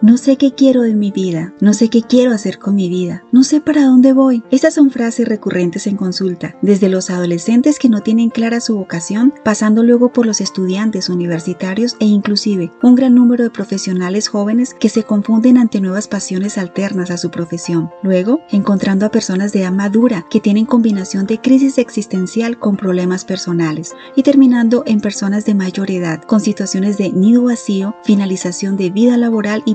No sé qué quiero de mi vida, no sé qué quiero hacer con mi vida, no sé para dónde voy. Estas son frases recurrentes en consulta, desde los adolescentes que no tienen clara su vocación, pasando luego por los estudiantes universitarios e inclusive un gran número de profesionales jóvenes que se confunden ante nuevas pasiones alternas a su profesión. Luego, encontrando a personas de edad madura que tienen combinación de crisis existencial con problemas personales y terminando en personas de mayor edad con situaciones de nido vacío, finalización de vida laboral y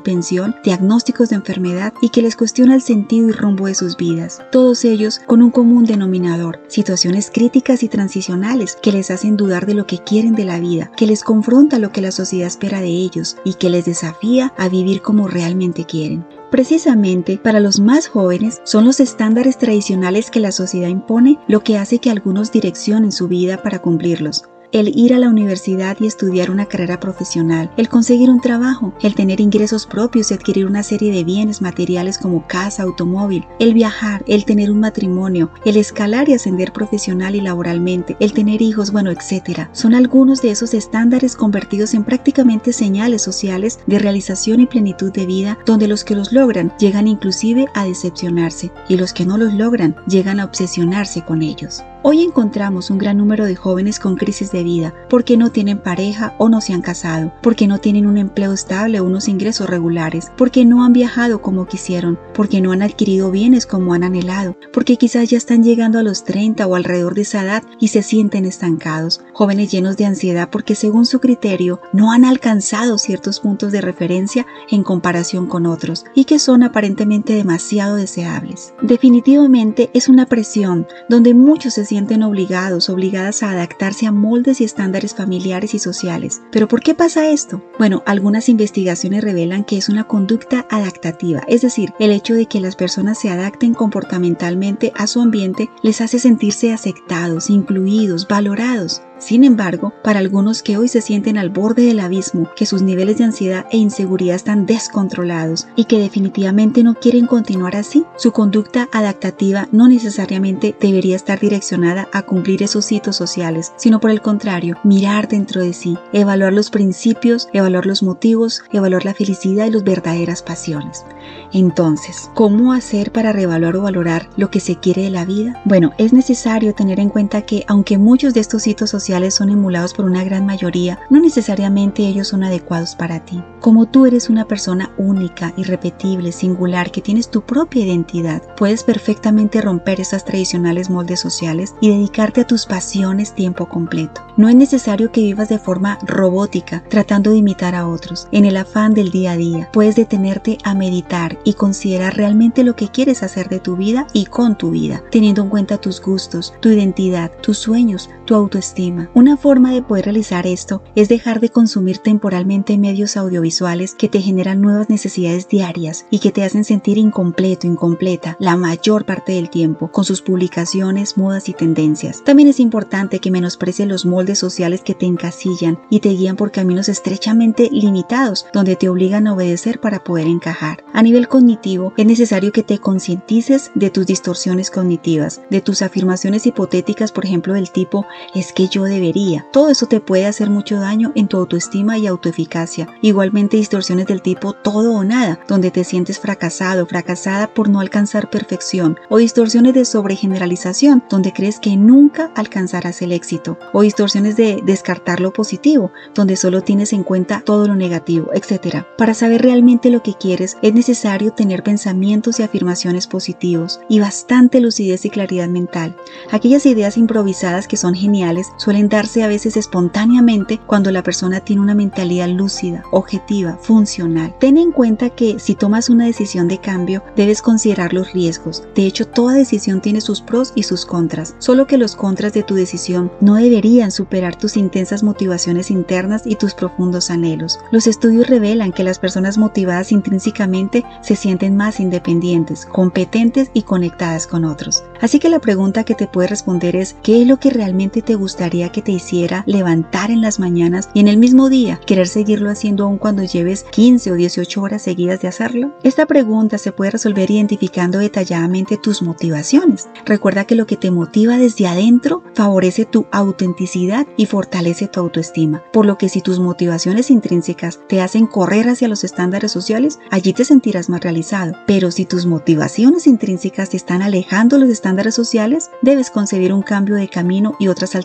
diagnósticos de enfermedad y que les cuestiona el sentido y rumbo de sus vidas. Todos ellos con un común denominador, situaciones críticas y transicionales que les hacen dudar de lo que quieren de la vida, que les confronta lo que la sociedad espera de ellos y que les desafía a vivir como realmente quieren. Precisamente para los más jóvenes son los estándares tradicionales que la sociedad impone lo que hace que algunos direccionen su vida para cumplirlos el ir a la universidad y estudiar una carrera profesional, el conseguir un trabajo, el tener ingresos propios y adquirir una serie de bienes materiales como casa, automóvil, el viajar, el tener un matrimonio, el escalar y ascender profesional y laboralmente, el tener hijos, bueno, etcétera. Son algunos de esos estándares convertidos en prácticamente señales sociales de realización y plenitud de vida, donde los que los logran llegan inclusive a decepcionarse y los que no los logran llegan a obsesionarse con ellos. Hoy encontramos un gran número de jóvenes con crisis de vida porque no tienen pareja o no se han casado, porque no tienen un empleo estable o unos ingresos regulares, porque no han viajado como quisieron, porque no han adquirido bienes como han anhelado, porque quizás ya están llegando a los 30 o alrededor de esa edad y se sienten estancados, jóvenes llenos de ansiedad porque según su criterio no han alcanzado ciertos puntos de referencia en comparación con otros y que son aparentemente demasiado deseables. Definitivamente es una presión donde muchos se sienten obligados, obligadas a adaptarse a moldes y estándares familiares y sociales. ¿Pero por qué pasa esto? Bueno, algunas investigaciones revelan que es una conducta adaptativa, es decir, el hecho de que las personas se adapten comportamentalmente a su ambiente les hace sentirse aceptados, incluidos, valorados. Sin embargo, para algunos que hoy se sienten al borde del abismo, que sus niveles de ansiedad e inseguridad están descontrolados y que definitivamente no quieren continuar así, su conducta adaptativa no necesariamente debería estar direccionada a cumplir esos hitos sociales, sino por el contrario, mirar dentro de sí, evaluar los principios, evaluar los motivos, evaluar la felicidad y las verdaderas pasiones. Entonces, ¿cómo hacer para reevaluar o valorar lo que se quiere de la vida? Bueno, es necesario tener en cuenta que aunque muchos de estos hitos sociales son emulados por una gran mayoría, no necesariamente ellos son adecuados para ti. Como tú eres una persona única, irrepetible, singular, que tienes tu propia identidad, puedes perfectamente romper esas tradicionales moldes sociales y dedicarte a tus pasiones tiempo completo. No es necesario que vivas de forma robótica, tratando de imitar a otros. En el afán del día a día, puedes detenerte a meditar y considerar realmente lo que quieres hacer de tu vida y con tu vida, teniendo en cuenta tus gustos, tu identidad, tus sueños, tu autoestima una forma de poder realizar esto es dejar de consumir temporalmente medios audiovisuales que te generan nuevas necesidades diarias y que te hacen sentir incompleto, incompleta la mayor parte del tiempo con sus publicaciones, modas y tendencias. También es importante que menosprecies los moldes sociales que te encasillan y te guían por caminos estrechamente limitados donde te obligan a obedecer para poder encajar. A nivel cognitivo, es necesario que te concientices de tus distorsiones cognitivas, de tus afirmaciones hipotéticas, por ejemplo, del tipo es que yo debería. Todo eso te puede hacer mucho daño en tu autoestima y autoeficacia. Igualmente distorsiones del tipo todo o nada, donde te sientes fracasado, fracasada por no alcanzar perfección. O distorsiones de sobregeneralización, donde crees que nunca alcanzarás el éxito. O distorsiones de descartar lo positivo, donde solo tienes en cuenta todo lo negativo, etc. Para saber realmente lo que quieres, es necesario tener pensamientos y afirmaciones positivos y bastante lucidez y claridad mental. Aquellas ideas improvisadas que son geniales suelen darse a veces espontáneamente cuando la persona tiene una mentalidad lúcida, objetiva, funcional. Ten en cuenta que si tomas una decisión de cambio, debes considerar los riesgos. De hecho, toda decisión tiene sus pros y sus contras, solo que los contras de tu decisión no deberían superar tus intensas motivaciones internas y tus profundos anhelos. Los estudios revelan que las personas motivadas intrínsecamente se sienten más independientes, competentes y conectadas con otros. Así que la pregunta que te puede responder es, ¿qué es lo que realmente te gustaría que te hiciera levantar en las mañanas y en el mismo día querer seguirlo haciendo aún cuando lleves 15 o 18 horas seguidas de hacerlo? Esta pregunta se puede resolver identificando detalladamente tus motivaciones. Recuerda que lo que te motiva desde adentro favorece tu autenticidad y fortalece tu autoestima, por lo que si tus motivaciones intrínsecas te hacen correr hacia los estándares sociales, allí te sentirás más realizado. Pero si tus motivaciones intrínsecas te están alejando los estándares sociales, debes concebir un cambio de camino y otras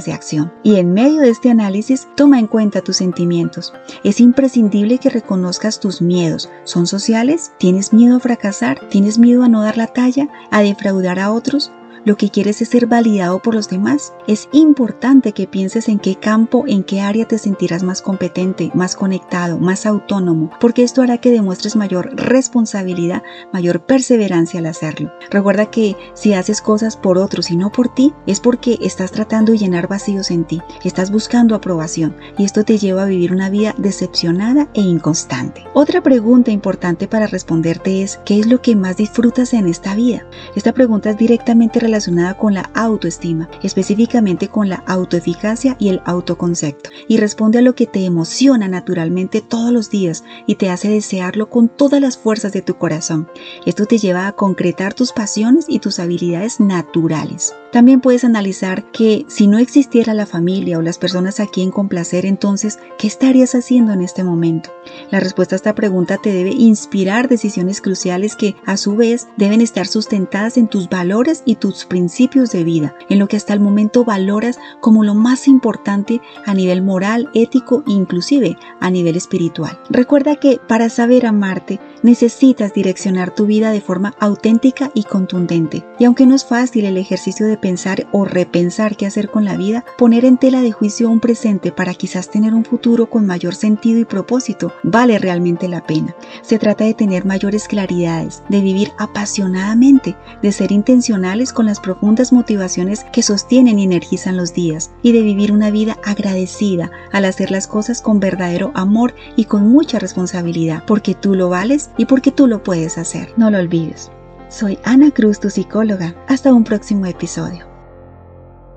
de acción. Y en medio de este análisis, toma en cuenta tus sentimientos. Es imprescindible que reconozcas tus miedos. ¿Son sociales? ¿Tienes miedo a fracasar? ¿Tienes miedo a no dar la talla? ¿A defraudar a otros? Lo que quieres es ser validado por los demás. Es importante que pienses en qué campo, en qué área te sentirás más competente, más conectado, más autónomo, porque esto hará que demuestres mayor responsabilidad, mayor perseverancia al hacerlo. Recuerda que si haces cosas por otros y no por ti, es porque estás tratando de llenar vacíos en ti, estás buscando aprobación y esto te lleva a vivir una vida decepcionada e inconstante. Otra pregunta importante para responderte es, ¿qué es lo que más disfrutas en esta vida? Esta pregunta es directamente relacionada relacionada con la autoestima, específicamente con la autoeficacia y el autoconcepto, y responde a lo que te emociona naturalmente todos los días y te hace desearlo con todas las fuerzas de tu corazón. Esto te lleva a concretar tus pasiones y tus habilidades naturales. También puedes analizar que si no existiera la familia o las personas a quien complacer, entonces, ¿qué estarías haciendo en este momento? La respuesta a esta pregunta te debe inspirar decisiones cruciales que, a su vez, deben estar sustentadas en tus valores y tus principios de vida, en lo que hasta el momento valoras como lo más importante a nivel moral, ético e inclusive a nivel espiritual. Recuerda que para saber amarte necesitas direccionar tu vida de forma auténtica y contundente. Y aunque no es fácil el ejercicio de pensar o repensar qué hacer con la vida, poner en tela de juicio un presente para quizás tener un futuro con mayor sentido y propósito vale realmente la pena. Se trata de tener mayores claridades, de vivir apasionadamente, de ser intencionales con las profundas motivaciones que sostienen y energizan los días y de vivir una vida agradecida al hacer las cosas con verdadero amor y con mucha responsabilidad, porque tú lo vales y porque tú lo puedes hacer. No lo olvides. Soy Ana Cruz, tu psicóloga. Hasta un próximo episodio.